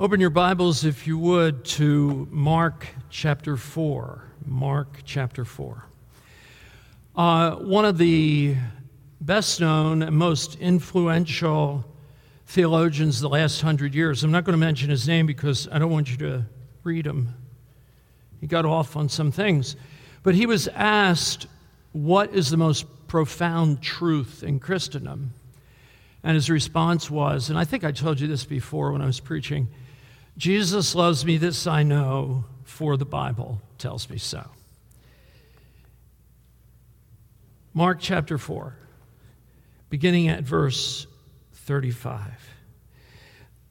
Open your Bibles, if you would, to Mark chapter 4. Mark chapter 4. Uh, one of the best known and most influential theologians the last hundred years, I'm not going to mention his name because I don't want you to read him. He got off on some things. But he was asked, What is the most profound truth in Christendom? And his response was, and I think I told you this before when I was preaching Jesus loves me, this I know, for the Bible tells me so. Mark chapter 4, beginning at verse 35.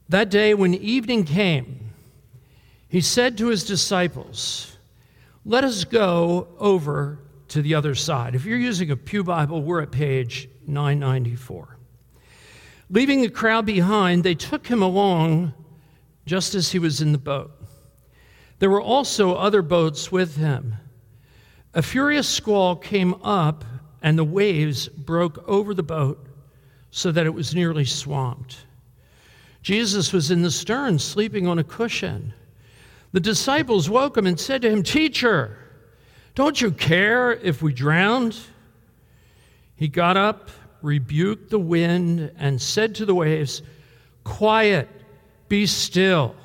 That day, when evening came, he said to his disciples, Let us go over to the other side. If you're using a Pew Bible, we're at page 994. Leaving the crowd behind, they took him along just as he was in the boat. There were also other boats with him. A furious squall came up, and the waves broke over the boat so that it was nearly swamped. Jesus was in the stern, sleeping on a cushion. The disciples woke him and said to him, Teacher, don't you care if we drowned? He got up, rebuked the wind, and said to the waves, Quiet, be still.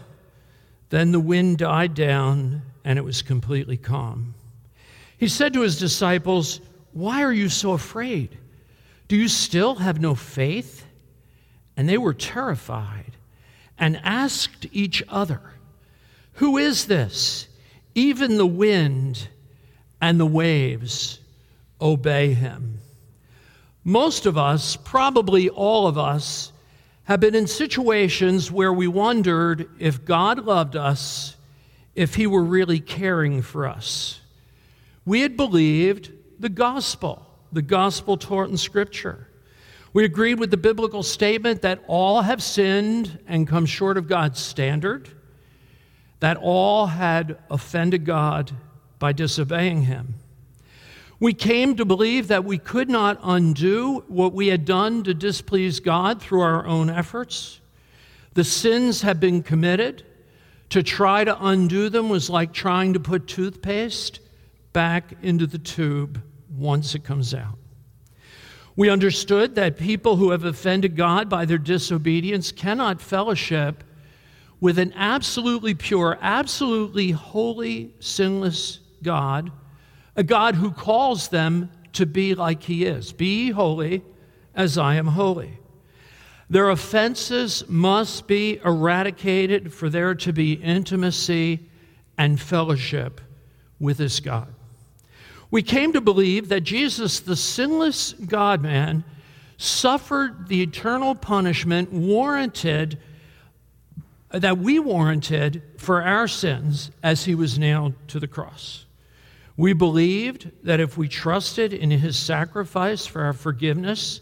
Then the wind died down and it was completely calm. He said to his disciples, Why are you so afraid? Do you still have no faith? And they were terrified and asked each other, Who is this? Even the wind and the waves obey him. Most of us, probably all of us, have been in situations where we wondered if God loved us, if He were really caring for us. We had believed the gospel, the gospel taught in Scripture. We agreed with the biblical statement that all have sinned and come short of God's standard, that all had offended God by disobeying Him. We came to believe that we could not undo what we had done to displease God through our own efforts. The sins had been committed. To try to undo them was like trying to put toothpaste back into the tube once it comes out. We understood that people who have offended God by their disobedience cannot fellowship with an absolutely pure, absolutely holy, sinless God a God who calls them to be like He is. Be holy as I am holy. Their offenses must be eradicated for there to be intimacy and fellowship with this God. We came to believe that Jesus, the sinless God man, suffered the eternal punishment warranted that we warranted for our sins as he was nailed to the cross. We believed that if we trusted in his sacrifice for our forgiveness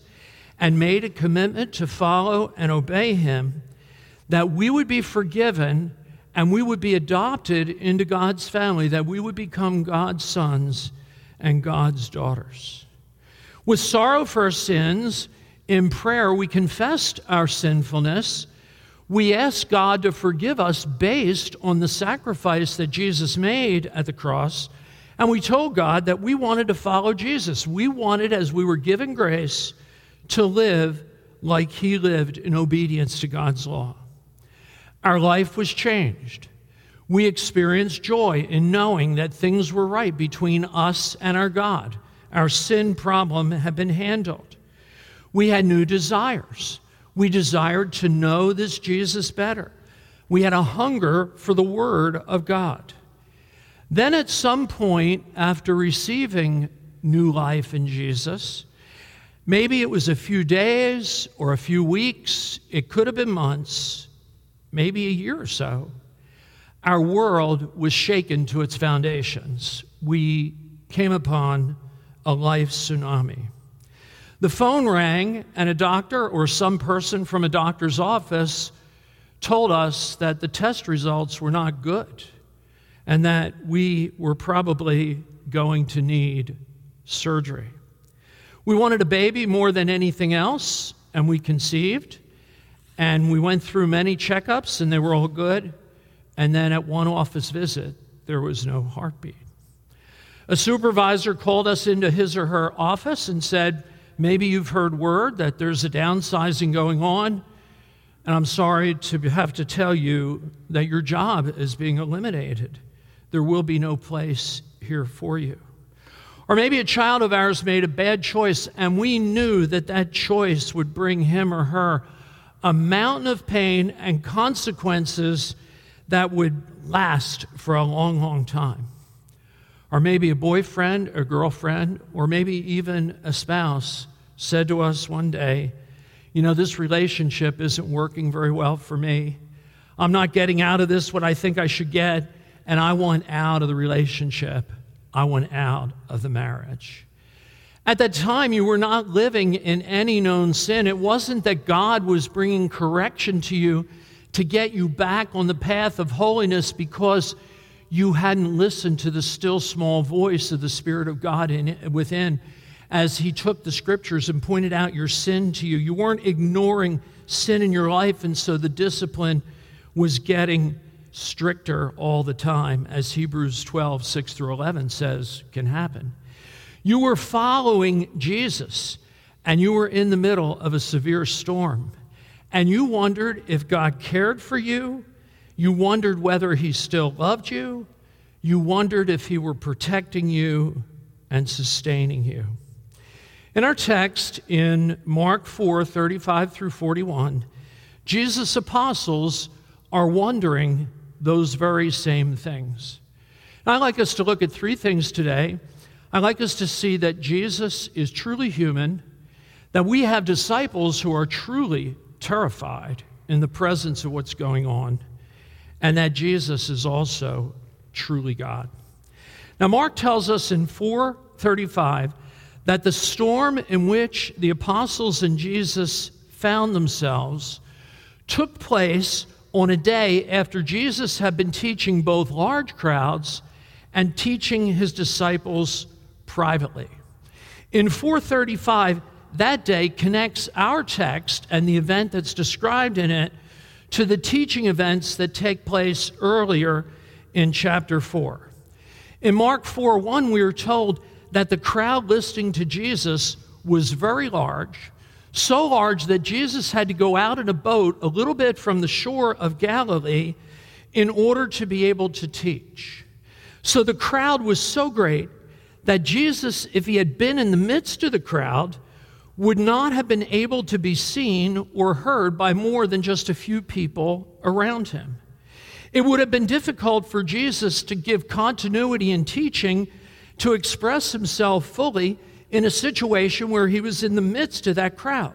and made a commitment to follow and obey him, that we would be forgiven and we would be adopted into God's family, that we would become God's sons and God's daughters. With sorrow for our sins, in prayer, we confessed our sinfulness. We asked God to forgive us based on the sacrifice that Jesus made at the cross and we told God that we wanted to follow Jesus. We wanted, as we were given grace, to live like He lived in obedience to God's law. Our life was changed. We experienced joy in knowing that things were right between us and our God. Our sin problem had been handled. We had new desires. We desired to know this Jesus better. We had a hunger for the Word of God. Then, at some point after receiving new life in Jesus, maybe it was a few days or a few weeks, it could have been months, maybe a year or so, our world was shaken to its foundations. We came upon a life tsunami. The phone rang, and a doctor or some person from a doctor's office told us that the test results were not good and that we were probably going to need surgery. We wanted a baby more than anything else, and we conceived. And we went through many checkups, and they were all good. And then at one office visit, there was no heartbeat. A supervisor called us into his or her office and said, Maybe you've heard word that there's a downsizing going on. And I'm sorry to have to tell you that your job is being eliminated. There will be no place here for you. Or maybe a child of ours made a bad choice, and we knew that that choice would bring him or her a mountain of pain and consequences that would last for a long, long time. Or maybe a boyfriend, a girlfriend, or maybe even a spouse said to us one day, You know, this relationship isn't working very well for me. I'm not getting out of this what I think I should get, and I want out of the relationship. I want out of the marriage. At that time, you were not living in any known sin. It wasn't that God was bringing correction to you to get you back on the path of holiness because you hadn't listened to the still small voice of the Spirit of God in, within as He took the scriptures and pointed out your sin to you. You weren't ignoring sin in your life, and so the discipline was getting stricter all the time, as Hebrews 12, 6 through 11 says can happen. You were following Jesus, and you were in the middle of a severe storm, and you wondered if God cared for you. You wondered whether He still loved you. You wondered if He were protecting you and sustaining you. In our text in Mark 4 35 through 41, Jesus' apostles are wondering those very same things. I'd like us to look at three things today. I'd like us to see that Jesus is truly human, that we have disciples who are truly terrified in the presence of what's going on, and that Jesus is also truly God. Now, Mark tells us in 435 that the storm in which the apostles and Jesus found themselves took place on a day after Jesus had been teaching both large crowds and teaching his disciples privately. In 435, that day connects our text and the event that's described in it to the teaching events that take place earlier in chapter 4. In Mark 4 1, we are told that the crowd listening to Jesus was very large so large that Jesus had to go out in a boat a little bit from the shore of Galilee in order to be able to teach. So the crowd was so great that Jesus, if he had been in the midst of the crowd, would not have been able to be seen or heard by more than just a few people around him. It would have been difficult for Jesus to give continuity in teaching, to express himself fully in a situation where he was in the midst of that crowd.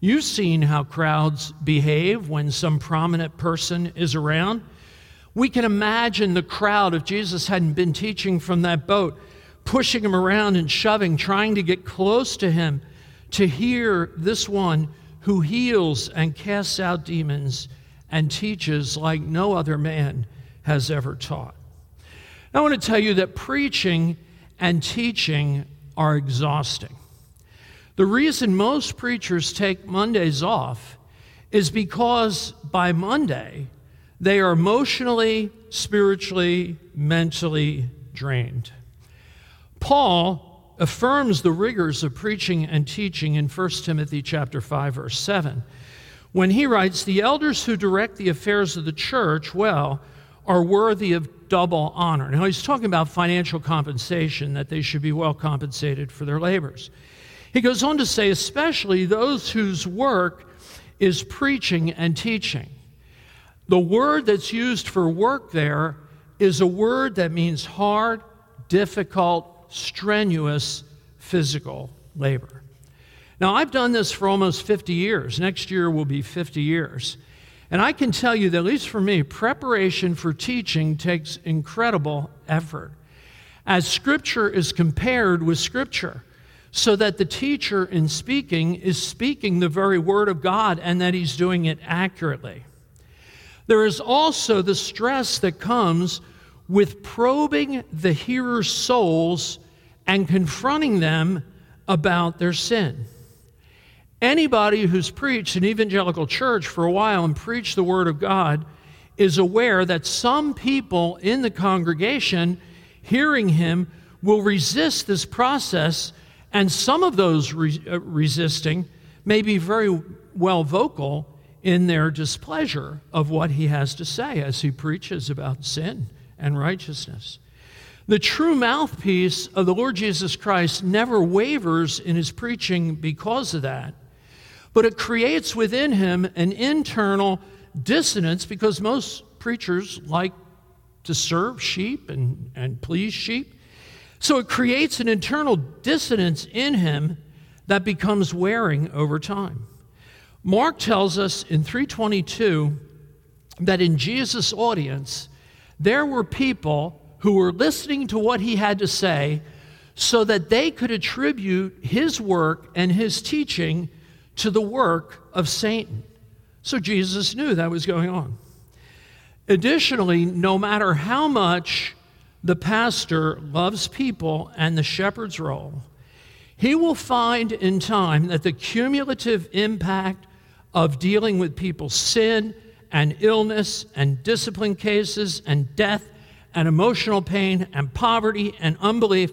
You've seen how crowds behave when some prominent person is around. We can imagine the crowd, if Jesus hadn't been teaching from that boat, pushing him around and shoving, trying to get close to him to hear this one who heals and casts out demons and teaches like no other man has ever taught. I want to tell you that preaching and teaching are exhausting. The reason most preachers take Mondays off is because by Monday, they are emotionally, spiritually, mentally drained. Paul affirms the rigors of preaching and teaching in 1 Timothy chapter 5 verse 7 when he writes the elders who direct the affairs of the church well are worthy of double honor. Now, he's talking about financial compensation, that they should be well compensated for their labors. He goes on to say, especially those whose work is preaching and teaching. The word that's used for work there is a word that means hard, difficult, strenuous physical labor. Now, I've done this for almost 50 years. Next year will be 50 years. And I can tell you that, at least for me, preparation for teaching takes incredible effort. As Scripture is compared with Scripture, so that the teacher in speaking is speaking the very Word of God and that he's doing it accurately. There is also the stress that comes with probing the hearer's souls and confronting them about their sin. Anybody who's preached an evangelical church for a while and preached the Word of God is aware that some people in the congregation hearing him will resist this process, and some of those re- uh, resisting may be very well vocal in their displeasure of what he has to say as he preaches about sin and righteousness. The true mouthpiece of the Lord Jesus Christ never wavers in his preaching because of that, but it creates within him an internal dissonance because most preachers like to serve sheep and, and please sheep. So it creates an internal dissonance in him that becomes wearing over time. Mark tells us in 322 that in Jesus' audience, there were people who were listening to what he had to say so that they could attribute his work and his teaching to the work of Satan. So Jesus knew that was going on. Additionally, no matter how much the pastor loves people and the shepherd's role, he will find in time that the cumulative impact of dealing with people's sin and illness and discipline cases and death and emotional pain and poverty and unbelief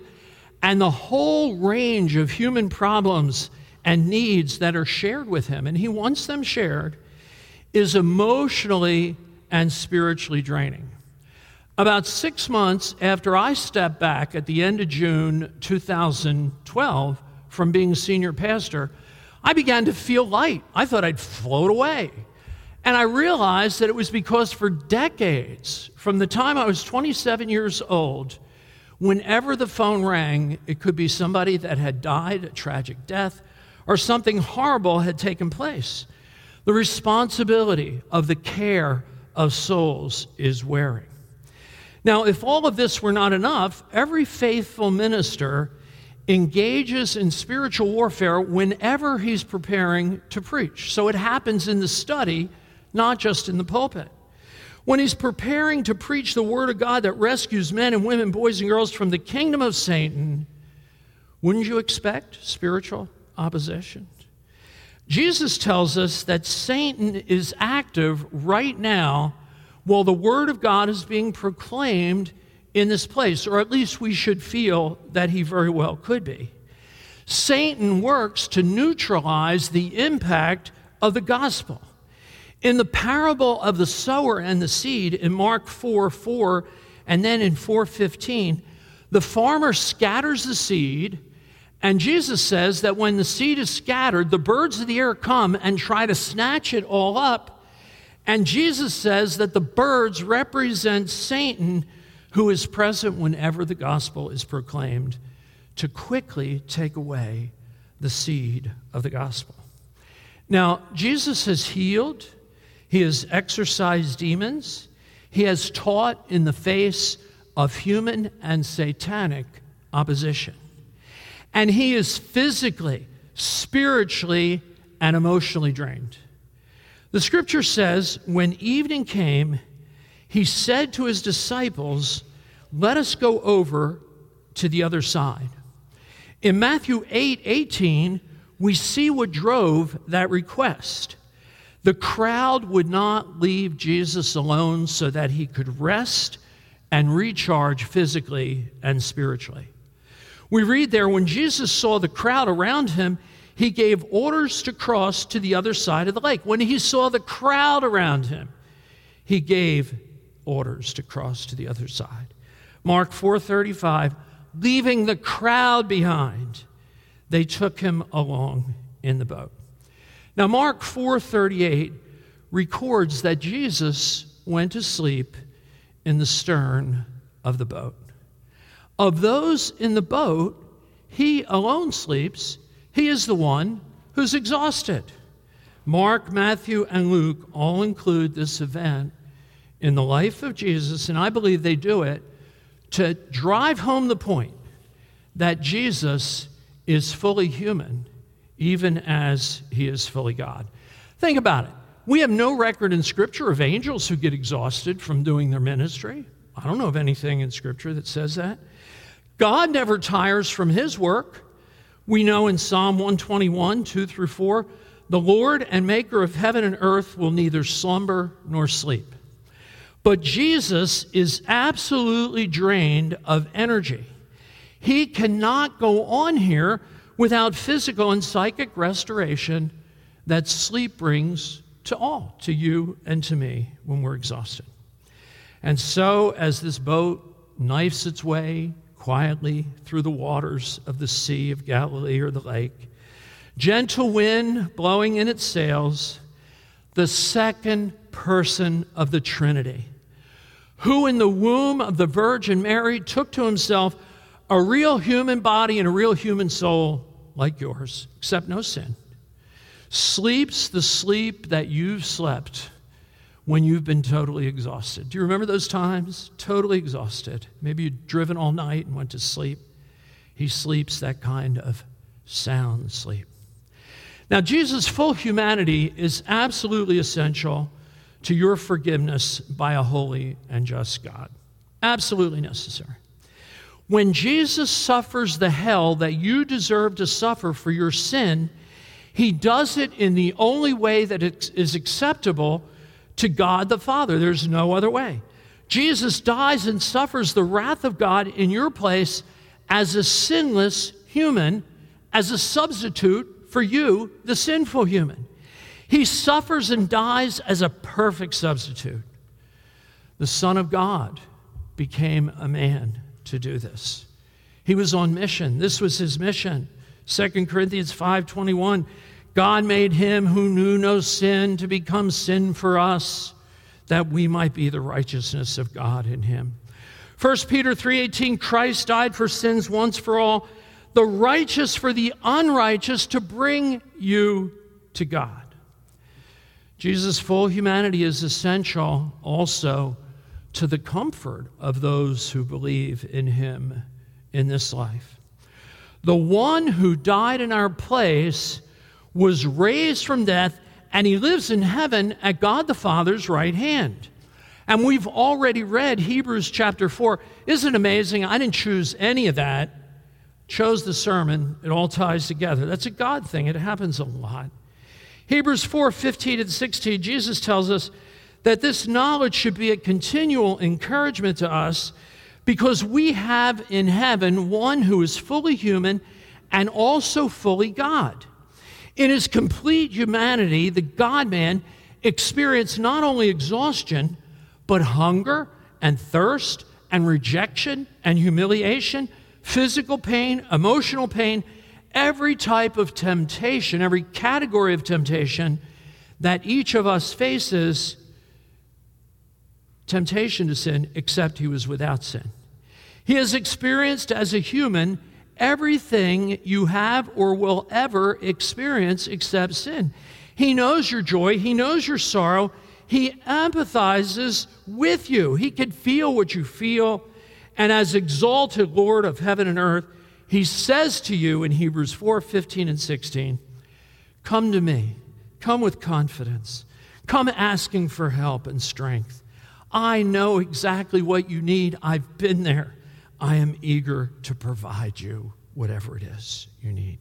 and the whole range of human problems and needs that are shared with him, and he wants them shared, is emotionally and spiritually draining. About six months after I stepped back at the end of June 2012 from being senior pastor, I began to feel light. I thought I'd float away. And I realized that it was because for decades, from the time I was 27 years old, whenever the phone rang, it could be somebody that had died a tragic death or something horrible had taken place. The responsibility of the care of souls is wearing. Now, if all of this were not enough, every faithful minister engages in spiritual warfare whenever he's preparing to preach. So it happens in the study, not just in the pulpit. When he's preparing to preach the word of God that rescues men and women, boys and girls from the kingdom of Satan, wouldn't you expect spiritual opposition? Jesus tells us that Satan is active right now while the word of God is being proclaimed in this place, or at least we should feel that he very well could be. Satan works to neutralize the impact of the gospel. In the parable of the sower and the seed in Mark 4 4 and then in 415, the farmer scatters the seed, and Jesus says that when the seed is scattered, the birds of the air come and try to snatch it all up. And Jesus says that the birds represent Satan who is present whenever the gospel is proclaimed to quickly take away the seed of the gospel. Now, Jesus has healed, he has exorcised demons, he has taught in the face of human and satanic opposition. And he is physically, spiritually, and emotionally drained. The scripture says, when evening came, he said to his disciples, Let us go over to the other side. In Matthew 8 18, we see what drove that request. The crowd would not leave Jesus alone so that he could rest and recharge physically and spiritually. We read there when Jesus saw the crowd around him, he gave orders to cross to the other side of the lake. When he saw the crowd around him, he gave orders to cross to the other side. Mark 4:35, leaving the crowd behind, they took him along in the boat. Now Mark 4:38 records that Jesus went to sleep in the stern of the boat. Of those in the boat, he alone sleeps. He is the one who's exhausted. Mark, Matthew, and Luke all include this event in the life of Jesus, and I believe they do it to drive home the point that Jesus is fully human, even as he is fully God. Think about it. We have no record in Scripture of angels who get exhausted from doing their ministry. I don't know of anything in Scripture that says that. God never tires from his work. We know in Psalm 121, 2 through 4, the Lord and maker of heaven and earth will neither slumber nor sleep. But Jesus is absolutely drained of energy. He cannot go on here without physical and psychic restoration that sleep brings to all, to you and to me when we're exhausted. And so, as this boat knifes its way quietly through the waters of the Sea of Galilee or the lake, gentle wind blowing in its sails, the second person of the Trinity, who in the womb of the Virgin Mary took to himself a real human body and a real human soul like yours, except no sin, sleeps the sleep that you've slept when you've been totally exhausted. Do you remember those times? Totally exhausted. Maybe you'd driven all night and went to sleep. He sleeps that kind of sound sleep. Now, Jesus' full humanity is absolutely essential to your forgiveness by a holy and just God. Absolutely necessary. When Jesus suffers the hell that you deserve to suffer for your sin, he does it in the only way that it is acceptable to God the Father. There's no other way. Jesus dies and suffers the wrath of God in your place as a sinless human, as a substitute for you, the sinful human. He suffers and dies as a perfect substitute. The Son of God became a man to do this. He was on mission. This was his mission. 2 Corinthians 5:21 God made him who knew no sin to become sin for us that we might be the righteousness of God in him. 1 Peter 3:18 Christ died for sins once for all, the righteous for the unrighteous to bring you to God. Jesus' full humanity is essential also to the comfort of those who believe in him in this life. The one who died in our place was raised from death, and he lives in heaven at God the Father's right hand. And we've already read Hebrews chapter 4. Isn't it amazing? I didn't choose any of that. Chose the sermon. It all ties together. That's a God thing. It happens a lot. Hebrews 4 15 and 16, Jesus tells us that this knowledge should be a continual encouragement to us because we have in heaven one who is fully human and also fully God. In his complete humanity, the God man experienced not only exhaustion, but hunger and thirst and rejection and humiliation, physical pain, emotional pain, every type of temptation, every category of temptation that each of us faces temptation to sin, except he was without sin. He has experienced as a human everything you have or will ever experience except sin. He knows your joy, He knows your sorrow, He empathizes with you. He can feel what you feel. And as exalted Lord of heaven and earth, He says to you in Hebrews 4 15 and 16, Come to me, come with confidence, come asking for help and strength. I know exactly what you need. I've been there. I am eager to provide you whatever it is you need.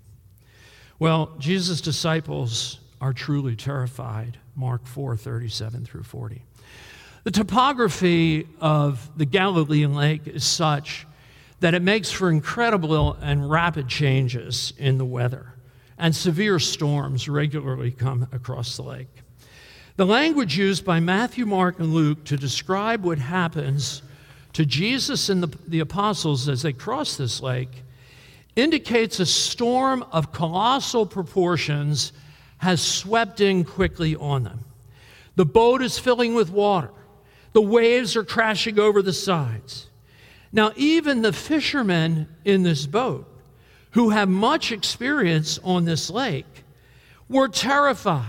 Well, Jesus' disciples are truly terrified. Mark 4 37 through 40. The topography of the Galilean lake is such that it makes for incredible and rapid changes in the weather, and severe storms regularly come across the lake. The language used by Matthew, Mark, and Luke to describe what happens to Jesus and the, the apostles as they cross this lake indicates a storm of colossal proportions has swept in quickly on them. The boat is filling with water, the waves are crashing over the sides. Now, even the fishermen in this boat, who have much experience on this lake, were terrified.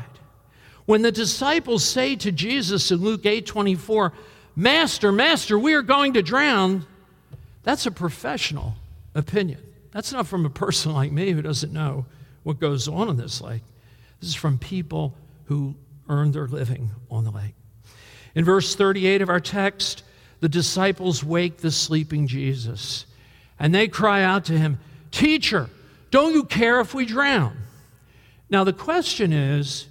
When the disciples say to Jesus in Luke 8 24, Master, Master, we are going to drown. That's a professional opinion. That's not from a person like me who doesn't know what goes on in this lake. This is from people who earn their living on the lake. In verse 38 of our text, the disciples wake the sleeping Jesus and they cry out to him, Teacher, Don't you care if we drown? Now, the question is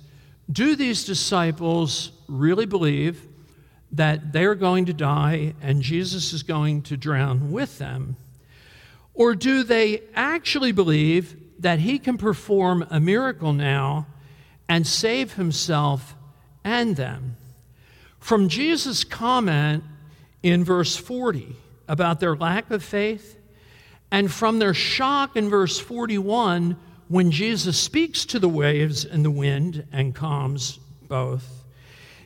do these disciples really believe that they're going to die and Jesus is going to drown with them? Or do they actually believe that he can perform a miracle now and save himself and them? From Jesus' comment in verse 40 about their lack of faith, and from their shock in verse 41 when Jesus speaks to the waves and the wind and calms both,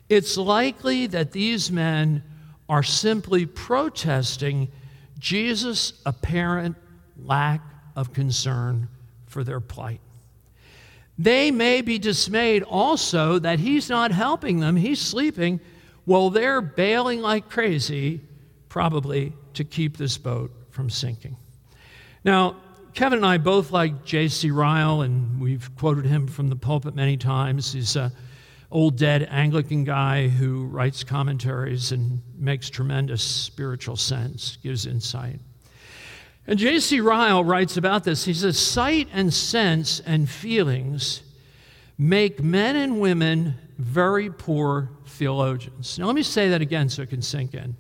it's likely that these men are simply protesting Jesus' apparent lack of concern for their plight. They may be dismayed also that he's not helping them, he's sleeping while they're bailing like crazy, probably to keep this boat from sinking. Now, Kevin and I both like J.C. Ryle, and we've quoted him from the pulpit many times. He's an old dead Anglican guy who writes commentaries and makes tremendous spiritual sense, gives insight. And J.C. Ryle writes about this. He says, Sight and sense and feelings make men and women very poor theologians. Now, let me say that again so it can sink in.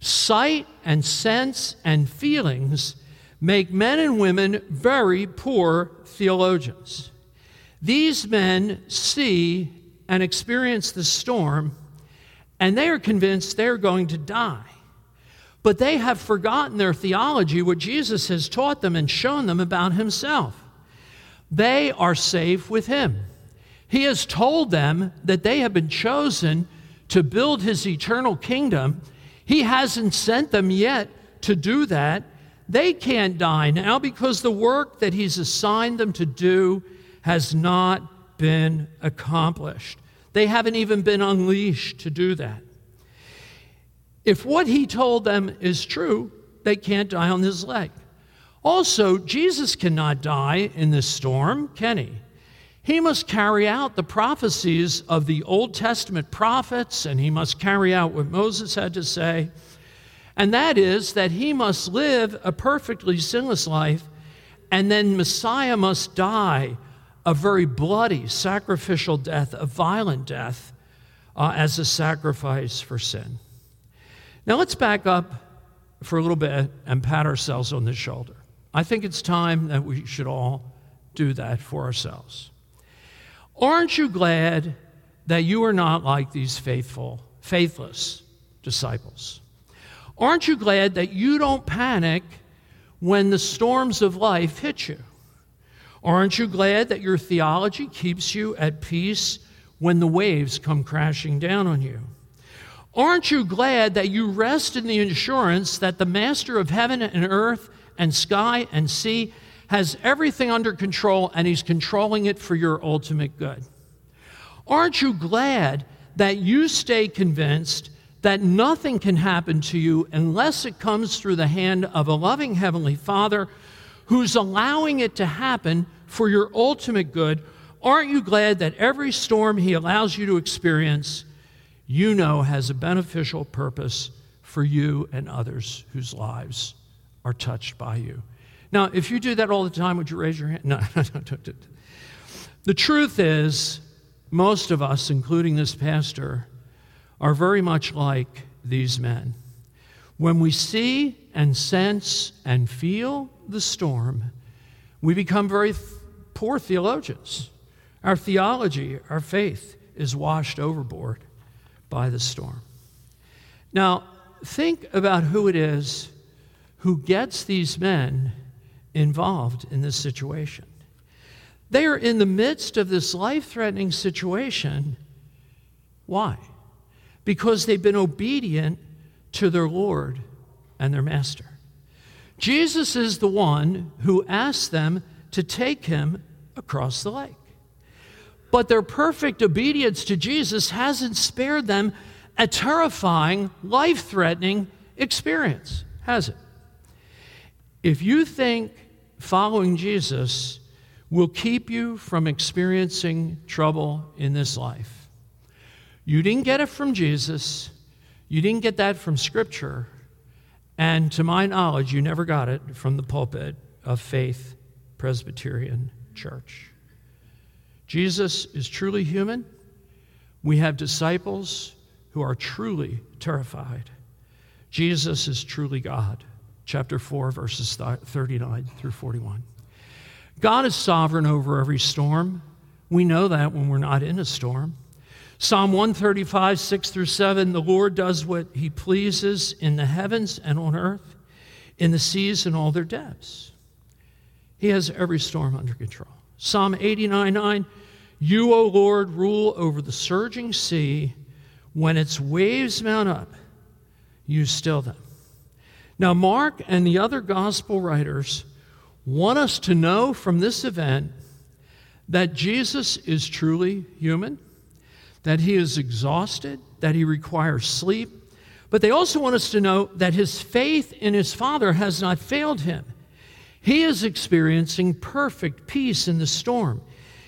Sight and sense and feelings make men and women very poor theologians. These men see and experience the storm, and they are convinced they're going to die. But they have forgotten their theology, what Jesus has taught them and shown them about himself. They are safe with him. He has told them that they have been chosen to build his eternal kingdom. He hasn't sent them yet to do that. They can't die now because the work that he's assigned them to do has not been accomplished. They haven't even been unleashed to do that. If what he told them is true, they can't die on his leg. Also, Jesus cannot die in this storm, can he? He must carry out the prophecies of the Old Testament prophets, and he must carry out what Moses had to say. And that is that he must live a perfectly sinless life, and then Messiah must die a very bloody, sacrificial death, a violent death, uh, as a sacrifice for sin. Now let's back up for a little bit and pat ourselves on the shoulder. I think it's time that we should all do that for ourselves. Aren't you glad that you are not like these faithful, faithless disciples? Aren't you glad that you don't panic when the storms of life hit you? Aren't you glad that your theology keeps you at peace when the waves come crashing down on you? Aren't you glad that you rest in the assurance that the master of heaven and earth and sky and sea has everything under control and he's controlling it for your ultimate good? Aren't you glad that you stay convinced that nothing can happen to you unless it comes through the hand of a loving Heavenly Father who's allowing it to happen for your ultimate good? Aren't you glad that every storm He allows you to experience? you know has a beneficial purpose for you and others whose lives are touched by you. Now, if you do that all the time, would you raise your hand? No, no, no, no. The truth is, most of us, including this pastor, are very much like these men. When we see and sense and feel the storm, we become very th- poor theologians. Our theology, our faith, is washed overboard by the storm. Now, think about who it is who gets these men involved in this situation. They are in the midst of this life threatening situation. Why? Because they've been obedient to their Lord and their Master. Jesus is the one who asked them to take him across the lake. But their perfect obedience to Jesus hasn't spared them a terrifying, life threatening experience, has it? If you think following Jesus will keep you from experiencing trouble in this life, you didn't get it from Jesus, you didn't get that from Scripture, and to my knowledge, you never got it from the pulpit of faith Presbyterian Church. Jesus is truly human. We have disciples who are truly terrified. Jesus is truly God. Chapter 4, verses 39 through 41. God is sovereign over every storm. We know that when we're not in a storm. Psalm 135, 6 through 7 The Lord does what he pleases in the heavens and on earth, in the seas and all their depths. He has every storm under control. Psalm 89, 9 You, O Lord, rule over the surging sea. When its waves mount up, you still them. Now, Mark and the other gospel writers want us to know from this event that Jesus is truly human that he is exhausted, that he requires sleep, but they also want us to know that his faith in his Father has not failed him. He is experiencing perfect peace in the storm.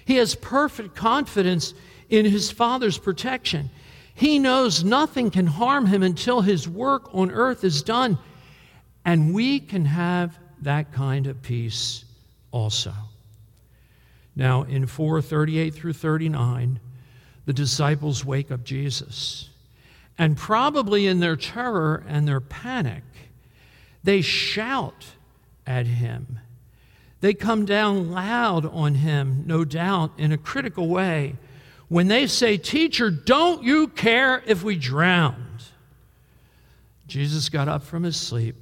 He has perfect confidence in his Father's protection. He knows nothing can harm him until his work on earth is done. And we can have that kind of peace also. Now, in 438 through 39, the disciples wake up Jesus. And probably in their terror and their panic, they shout at him. They come down loud on him, no doubt, in a critical way, when they say, Teacher, don't you care if we drowned? Jesus got up from his sleep.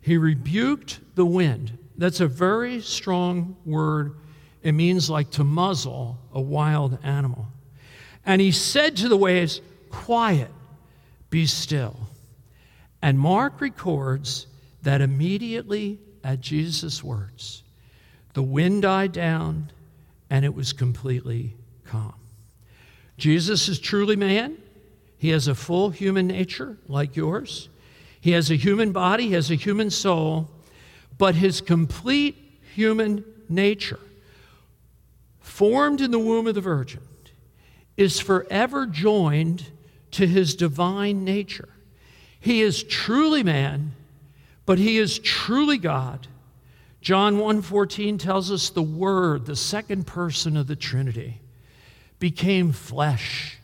He rebuked the wind. That's a very strong word. It means like to muzzle a wild animal. And he said to the waves, Quiet, be still. And Mark records that immediately at Jesus' words, the wind died down and it was completely calm. Jesus is truly man. He has a full human nature like yours. He has a human body, he has a human soul, but his complete human nature, formed in the womb of the Virgin, is forever joined to his divine nature. He is truly man, but he is truly God. John 1:14 tells us the word, the second person of the Trinity, became flesh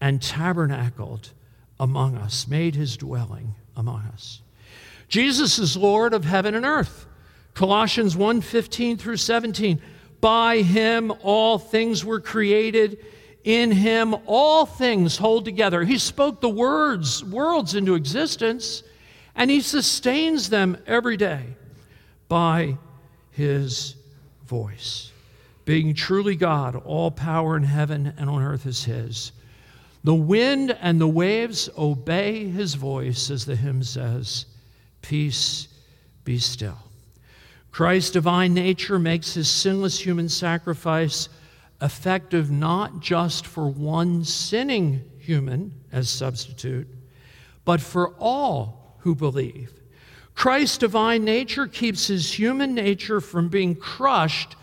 and tabernacled among us, made his dwelling among us. Jesus is Lord of heaven and earth. Colossians 1:15 through 17. By him all things were created in him all things hold together. He spoke the words, worlds into existence, and he sustains them every day by his voice. Being truly God, all power in heaven and on earth is his. The wind and the waves obey his voice, as the hymn says, Peace be still. Christ's divine nature makes his sinless human sacrifice effective not just for one sinning human as substitute, but for all who believe. Christ's divine nature keeps his human nature from being crushed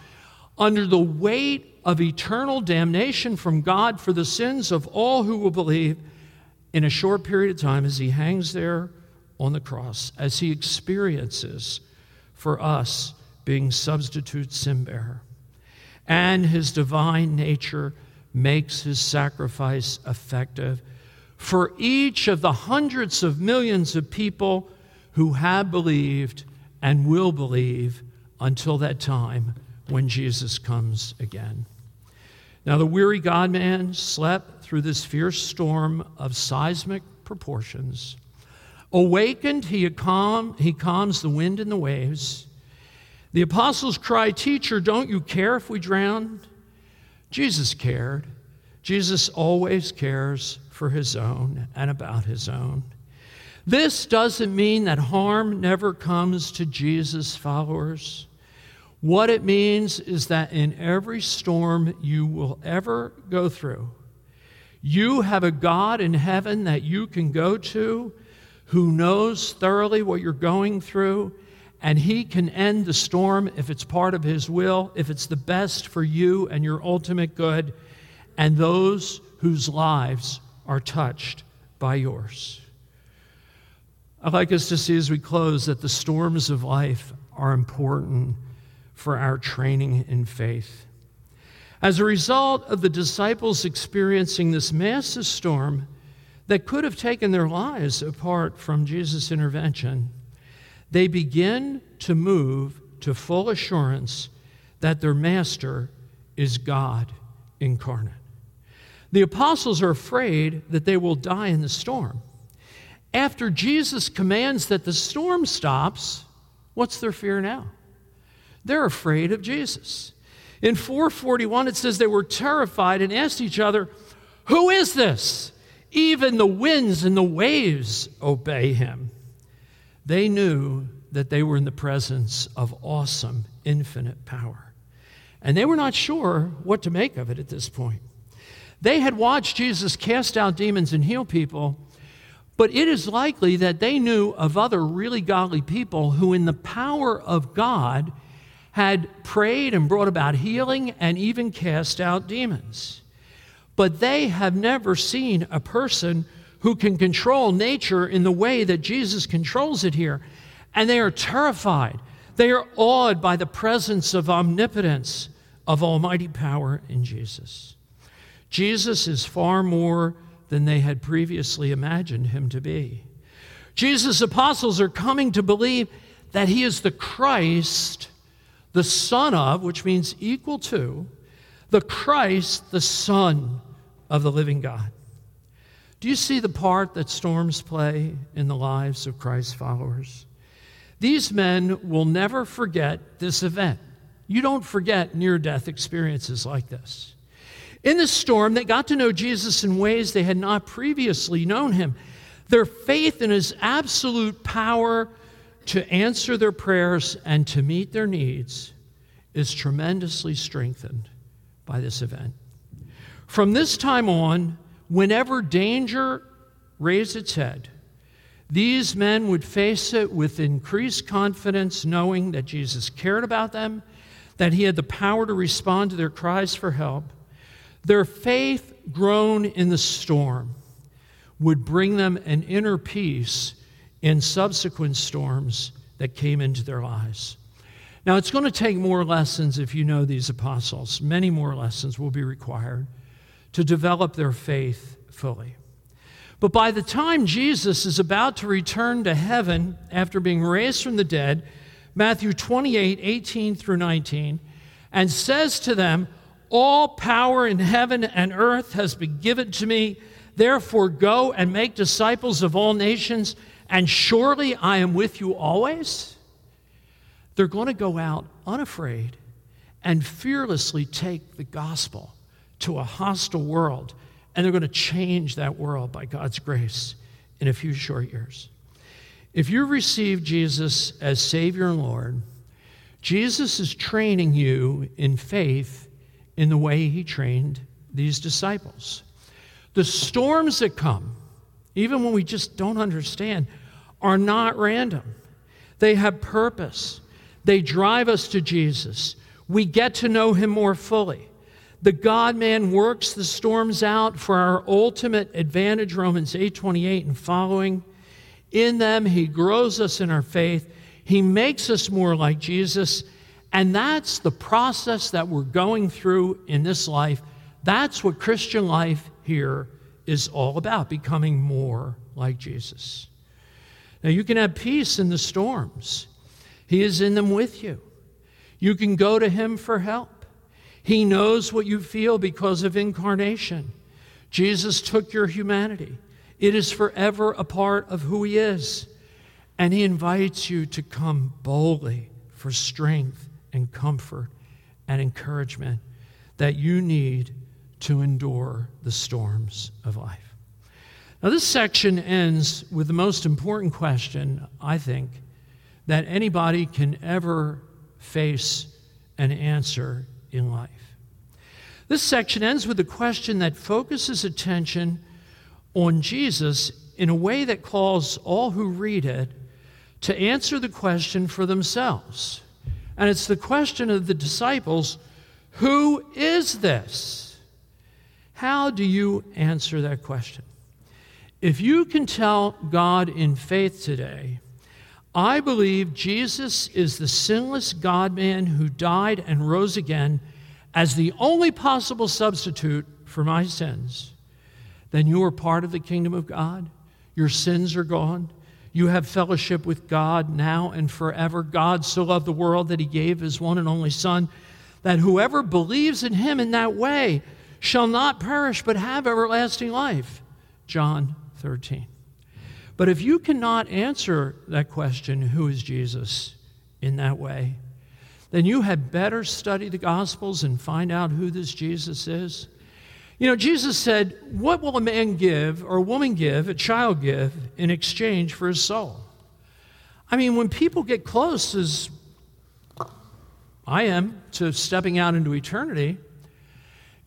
under the weight of eternal damnation from God for the sins of all who will believe in a short period of time as he hangs there on the cross, as he experiences for us being substitute sin bearer and his divine nature makes his sacrifice effective for each of the hundreds of millions of people who have believed and will believe until that time when Jesus comes again. Now, the weary God man slept through this fierce storm of seismic proportions. Awakened, he, calm, he calms the wind and the waves. The apostles cry, Teacher, don't you care if we drown? Jesus cared. Jesus always cares for his own and about his own. This doesn't mean that harm never comes to Jesus' followers. What it means is that in every storm you will ever go through, you have a God in heaven that you can go to who knows thoroughly what you're going through and He can end the storm if it's part of His will, if it's the best for you and your ultimate good, and those whose lives are touched by yours. I'd like us to see as we close that the storms of life are important for our training in faith. As a result of the disciples experiencing this massive storm that could have taken their lives apart from Jesus' intervention, they begin to move to full assurance that their master is God incarnate. The apostles are afraid that they will die in the storm. After Jesus commands that the storm stops, what's their fear now? They're afraid of Jesus. In 441, it says they were terrified and asked each other, Who is this? Even the winds and the waves obey him. They knew that they were in the presence of awesome, infinite power. And they were not sure what to make of it at this point. They had watched Jesus cast out demons and heal people, but it is likely that they knew of other really godly people who, in the power of God, had prayed and brought about healing and even cast out demons. But they have never seen a person who can control nature in the way that Jesus controls it here. And they are terrified. They are awed by the presence of omnipotence, of almighty power in Jesus. Jesus is far more than they had previously imagined him to be. Jesus' apostles are coming to believe that he is the Christ, the Son of, which means equal to, the Christ, the Son of the living God. Do you see the part that storms play in the lives of Christ's followers? These men will never forget this event. You don't forget near death experiences like this. In the storm, they got to know Jesus in ways they had not previously known him. Their faith in his absolute power to answer their prayers and to meet their needs is tremendously strengthened by this event. From this time on, whenever danger raised its head, these men would face it with increased confidence, knowing that Jesus cared about them, that he had the power to respond to their cries for help. Their faith, grown in the storm, would bring them an inner peace in subsequent storms that came into their lives. Now, it's going to take more lessons if you know these apostles. Many more lessons will be required to develop their faith fully. But by the time Jesus is about to return to heaven after being raised from the dead, Matthew 28 18 through 19, and says to them, All power in heaven and earth has been given to me. Therefore, go and make disciples of all nations, and surely I am with you always. They're going to go out unafraid and fearlessly take the gospel to a hostile world, and they're going to change that world by God's grace in a few short years. If you receive Jesus as Savior and Lord, Jesus is training you in faith in the way he trained these disciples. The storms that come, even when we just don't understand, are not random. They have purpose. They drive us to Jesus. We get to know him more fully. The God man works the storms out for our ultimate advantage, Romans 8:28 and following. In them he grows us in our faith. He makes us more like Jesus, and that's the process that we're going through in this life. That's what Christian life here is all about, becoming more like Jesus. Now you can have peace in the storms. He is in them with you. You can go to him for help. He knows what you feel because of incarnation. Jesus took your humanity, it is forever a part of who He is. And He invites you to come boldly for strength and comfort and encouragement that you need to endure the storms of life. Now, this section ends with the most important question, I think, that anybody can ever face and answer in life. This section ends with a question that focuses attention on Jesus in a way that calls all who read it to answer the question for themselves. And it's the question of the disciples Who is this? How do you answer that question? If you can tell God in faith today, I believe Jesus is the sinless God man who died and rose again as the only possible substitute for my sins, then you are part of the kingdom of God. Your sins are gone. You have fellowship with God now and forever. God so loved the world that he gave his one and only Son, that whoever believes in him in that way shall not perish but have everlasting life. John 13. But if you cannot answer that question, who is Jesus, in that way, then you had better study the Gospels and find out who this Jesus is. You know, Jesus said, What will a man give or a woman give, a child give, in exchange for his soul? I mean, when people get close, as I am, to stepping out into eternity,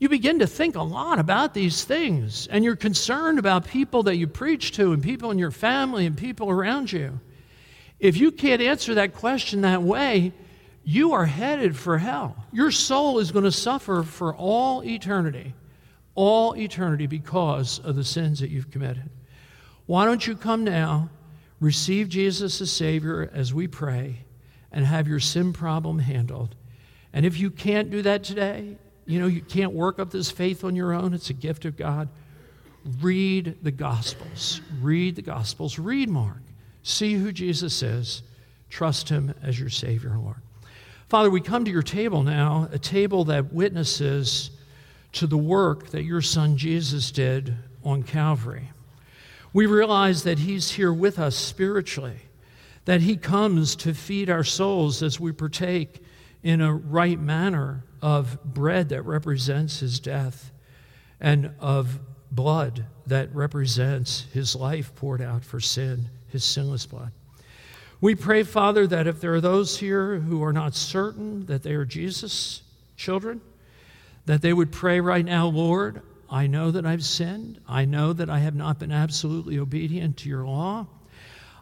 you begin to think a lot about these things, and you're concerned about people that you preach to, and people in your family, and people around you. If you can't answer that question that way, you are headed for hell. Your soul is going to suffer for all eternity, all eternity because of the sins that you've committed. Why don't you come now, receive Jesus as Savior as we pray, and have your sin problem handled? And if you can't do that today, you know, you can't work up this faith on your own, it's a gift of God. Read the Gospels. Read the Gospels. Read Mark. See who Jesus is. Trust him as your Savior, and Lord. Father, we come to your table now, a table that witnesses to the work that your Son Jesus did on Calvary. We realize that He's here with us spiritually, that He comes to feed our souls as we partake in a right manner of bread that represents his death and of blood that represents his life poured out for sin, his sinless blood. We pray, Father, that if there are those here who are not certain that they are Jesus' children, that they would pray right now, Lord, I know that I've sinned. I know that I have not been absolutely obedient to your law.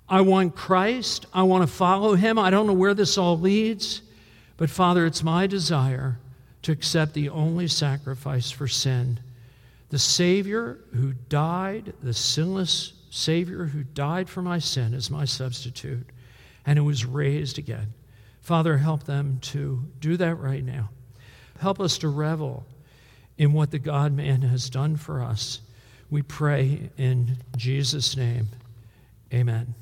I want Christ. I want to follow him. I don't know where this all leads, but Father, it's my desire to accept the only sacrifice for sin the Savior who died, the sinless Savior who died for my sin as my substitute, and who was raised again. Father, help them to do that right now. Help us to revel in what the God man has done for us. We pray in Jesus' name. Amen.